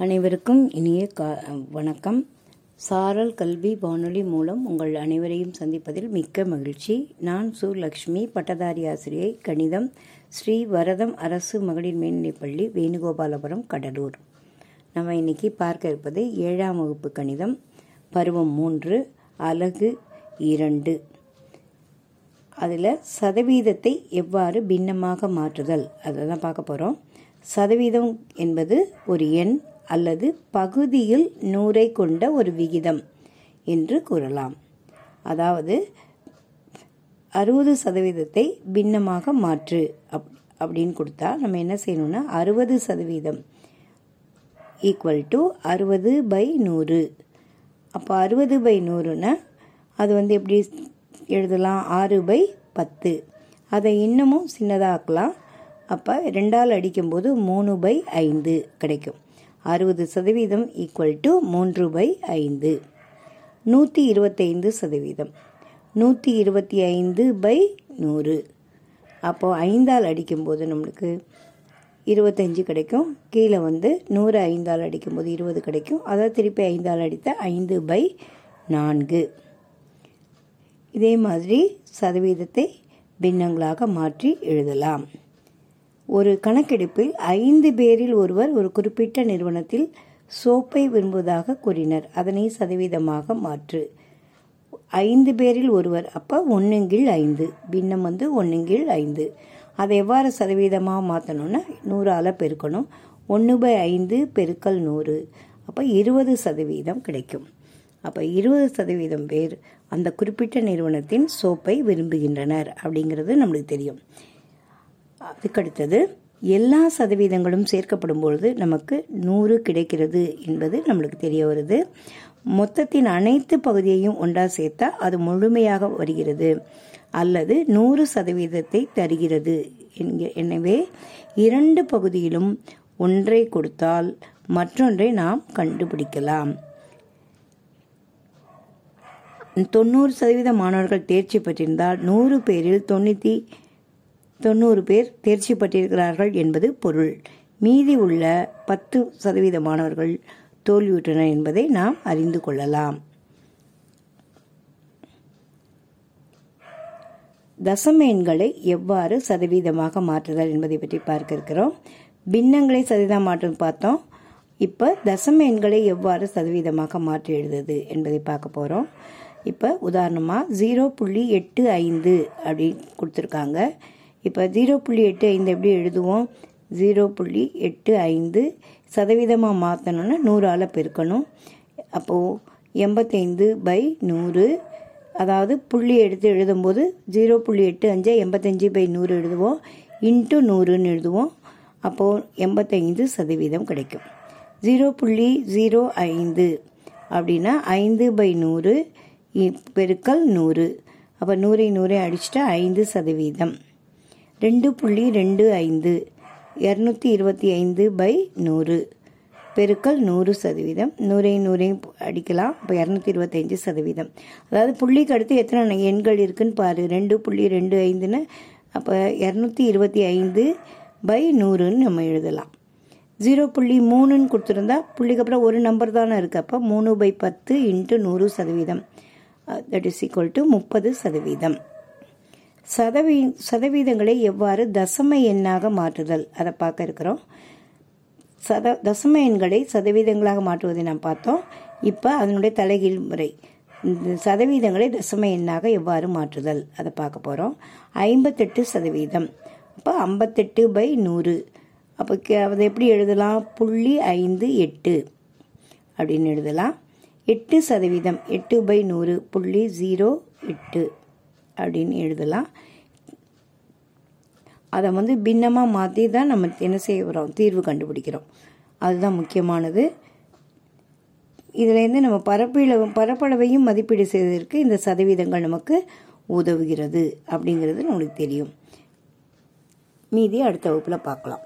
அனைவருக்கும் இனிய கா வணக்கம். சாரல் கல்வி வானொலி மூலம் உங்கள் அனைவரையும் சந்திப்பதில் மிக்க மகிழ்ச்சி. நான் சு லக்ஷ்மி பட்டதாரி ஆசிரியை கணிதம் ஸ்ரீ வரதம் அரசு மகளிர் மேல்நிலைப்பள்ளி வேணுகோபாலபுரம் கடலூர். நம்ம இன்னைக்கு பார்க்க இருப்பது ஏழாம் வகுப்பு கணிதம் பருவம் மூன்று அலகு இரண்டு. அதில் சதவீதத்தை எவ்வாறு பின்னமாக மாற்றுதல்? அதை தான் பார்க்க போகிறோம் சதவீதம் என்பது ஒரு எண் அல்லது பகுதியில் நூறை கொண்ட ஒரு விகிதம் என்று கூறலாம். அதாவது அறுபது சதவீதத்தை பின்னமாக மாற்று அப் அப்படின்னு கொடுத்தா நம்ம என்ன செய்யணும்னா அறுபது சதவீதம் ஈக்குவல் டு அறுபது பை நூறு. அப்போ அறுபது பை நூறுன்னா அது வந்து எப்படி எழுதலாம்? ஆறு பை பத்து. அதை இன்னமும் சின்னதாக்கலாம். அப்போ ரெண்டால் அடிக்கும்போது மூணு பை ஐந்து கிடைக்கும். அறுபது சதவீதம் ஈக்குவல் டு மூன்று பை ஐந்து. நூற்றி இருபத்தைந்து சதவீதம். நூற்றி இருபத்தி ஐந்து பை நூறு. அப்போது ஐந்தால் அடிக்கும்போது நம்மளுக்கு இருபத்தஞ்சு கிடைக்கும். கீழே வந்து நூறு ஐந்தால் அடிக்கும்போது இருபது கிடைக்கும். அதை திருப்பி ஐந்தால் அடித்த ஐந்து பை நான்கு. இதே மாதிரி சதவீதத்தை பின்னங்களாக மாற்றி எழுதலாம். ஒரு கணக்கெடுப்பில் ஐந்து பேரில் ஒருவர் ஒரு குறிப்பிட்ட நிறுவனத்தில் சோப்பை விரும்புவதாக கூறினர். அதனை சதவீதமாக மாற்று. ஐந்து பேரில் ஒருவர் அப்போ ஒன்றுங்கில் ஐந்து பின்னம் வந்து ஒன்றுங்கில் ஐந்து. அதை எவ்வாறு சதவீதமாக மாற்றணும்னா நூறால் பெருக்கணும். ஒன்று பை ஐந்து பெருக்கல் நூறு. அப்போ இருபது சதவீதம் கிடைக்கும். அப்போ இருபது சதவீதம் பேர் அந்த குறிப்பிட்ட நிறுவனத்தின் சோப்பை விரும்புகின்றனர் அப்படிங்கிறது நம்மளுக்கு தெரியும். அதுக்கடுத்தது எல்லா சதவீதங்களும் சேர்க்கப்படும் பொழுது நமக்கு நூறு கிடைக்கிறது என்பது நம்மளுக்கு தெரிய வருது. மொத்தத்தின் அனைத்து பகுதியையும் ஒன்றா சேர்த்தா அது முழுமையாக வருகிறது. அல்லது நூறு சதவீதத்தை தருகிறது. எனவே இரண்டு பகுதியிலும் ஒன்றை கொடுத்தால் மற்றொன்றை நாம் கண்டுபிடிக்கலாம். தொண்ணூறு சதவீத மாணவர்கள் தேர்ச்சி பெற்றிருந்தால் நூறு பேரில் தொண்ணூற்றி தொண்ணூறு பேர் தேர்ச்சி பெற்றிருக்கிறார்கள் என்பது பொருள். மீதி உள்ள பத்து சதவீத மாணவர்கள் தோல்வியுற்றனர் என்பதை நாம் அறிந்து கொள்ளலாம். தசம எண்களை எவ்வாறு சதவீதமாக மாற்றுதல் என்பதை பற்றி பார்க்க இருக்கிறோம் பின்னங்களை சதவீதம் மாற்றம் பார்த்தோம். இப்போ தசம எண்களை எவ்வாறு சதவீதமாக மாற்றி எழுதுது என்பதை பார்க்க போகிறோம் இப்போ உதாரணமாக ஜீரோ புள்ளி எட்டு ஐந்து அப்படின்னு கொடுத்துருக்காங்க. இப்போ ஜீரோ புள்ளி எட்டு ஐந்து எப்படி எழுதுவோம்? ஜீரோ புள்ளி எட்டு ஐந்து சதவீதமாக மாற்றணுன்னா நூறால் பெருக்கணும். அப்போது எண்பத்தைந்து பை நூறு அதாவது புள்ளி எடுத்து எழுதும்போது ஜீரோ புள்ளி எட்டு அஞ்சு எண்பத்தஞ்சு பை நூறு எழுதுவோம். இன்ட்டு நூறுன்னு எழுதுவோம். அப்போது எண்பத்தைந்து சதவீதம் கிடைக்கும். ஜீரோ புள்ளி ஜீரோ ஐந்து அப்படின்னா ஐந்து பை நூறு பெருக்கல் நூறு. அப்போ நூறை நூறை அடிச்சுட்டா ஐந்து சதவீதம். ரெண்டு புள்ளி ரெண்டு ஐந்து இரநூத்தி இருபத்தி ஐந்து பை நூறு. பெருக்கல் நூறு சதவீதம். நூறையும் நூறையும் அடிக்கலாம். இப்போ இரநூத்தி இருபத்தஞ்சி சதவீதம். அதாவது புள்ளிக்கு அடுத்து எத்தனை எண்கள் இருக்குன்னு பாரு. ரெண்டு புள்ளி ரெண்டு ஐந்துன்னு அப்போ இரநூத்தி இருபத்தி ஐந்து பை நூறுன்னு நம்ம எழுதலாம். ஜீரோ புள்ளி மூணுன்னு கொடுத்துருந்தா புள்ளிக்கு அப்புறம் ஒரு நம்பர் தானே இருக்குது அப்போ மூணு பை பத்து இன்ட்டு நூறு சதவீதம். தட் இஸ் ஈக்குவல் டு முப்பது சதவீதம். சதவீ சதவீதங்களை எவ்வாறு தசம எண்ணாக மாற்றுதல்? அதை பார்க்க இருக்கிறோம். சத தசம எண்களை சதவீதங்களாக மாற்றுவதை நாம் பார்த்தோம். இப்போ அதனுடைய தலைகீழ் முறை. சதவீதங்களை தசம எண்ணாக எவ்வாறு மாற்றுதல்? அதை பார்க்க போகிறோம் ஐம்பத்தெட்டு சதவீதம். அப்போ ஐம்பத்தெட்டு பை நூறு. அப்போ அதை எப்படி எழுதலாம்? புள்ளி ஐந்து எட்டு அப்படின்னு எழுதலாம். எட்டு சதவீதம். எட்டு பை நூறு. புள்ளி ஜீரோ எட்டு. அப்படின்னு எழுதலாம். அதை வந்து பின்னமாக மாற்றி தான் நம்ம என்ன செய்கிறோம் தீர்வு கண்டுபிடிக்கிறோம். அதுதான் முக்கியமானது. இதுலேருந்து நம்ம பரப்பளவு பரப்பளவையும் மதிப்பீடு செய்வதற்கு இந்த சதவீதங்கள் நமக்கு உதவுகிறது அப்படிங்கிறது நம்மளுக்கு தெரியும். மீதி அடுத்த வகுப்பில் பார்க்கலாம்.